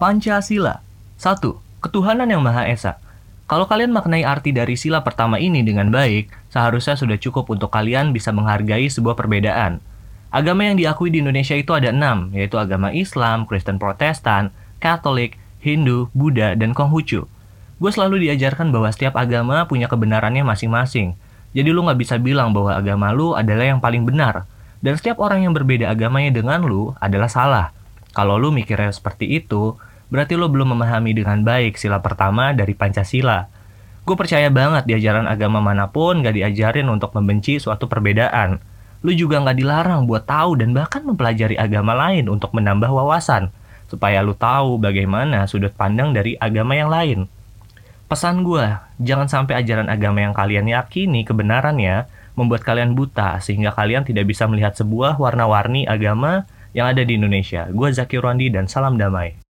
Pancasila 1. Ketuhanan yang Maha Esa Kalau kalian maknai arti dari sila pertama ini dengan baik, seharusnya sudah cukup untuk kalian bisa menghargai sebuah perbedaan. Agama yang diakui di Indonesia itu ada enam, yaitu agama Islam, Kristen Protestan, Katolik, Hindu, Buddha, dan Konghucu. Gue selalu diajarkan bahwa setiap agama punya kebenarannya masing-masing. Jadi lu nggak bisa bilang bahwa agama lu adalah yang paling benar. Dan setiap orang yang berbeda agamanya dengan lu adalah salah. Kalau lu mikirnya seperti itu, berarti lu belum memahami dengan baik sila pertama dari Pancasila. Gue percaya banget di ajaran agama mana pun gak diajarin untuk membenci suatu perbedaan. Lu juga nggak dilarang buat tahu dan bahkan mempelajari agama lain untuk menambah wawasan, supaya lu tahu bagaimana sudut pandang dari agama yang lain. Pesan gue, jangan sampai ajaran agama yang kalian yakini kebenarannya membuat kalian buta sehingga kalian tidak bisa melihat sebuah warna-warni agama yang ada di Indonesia. Gue Zaki Rwandi dan salam damai.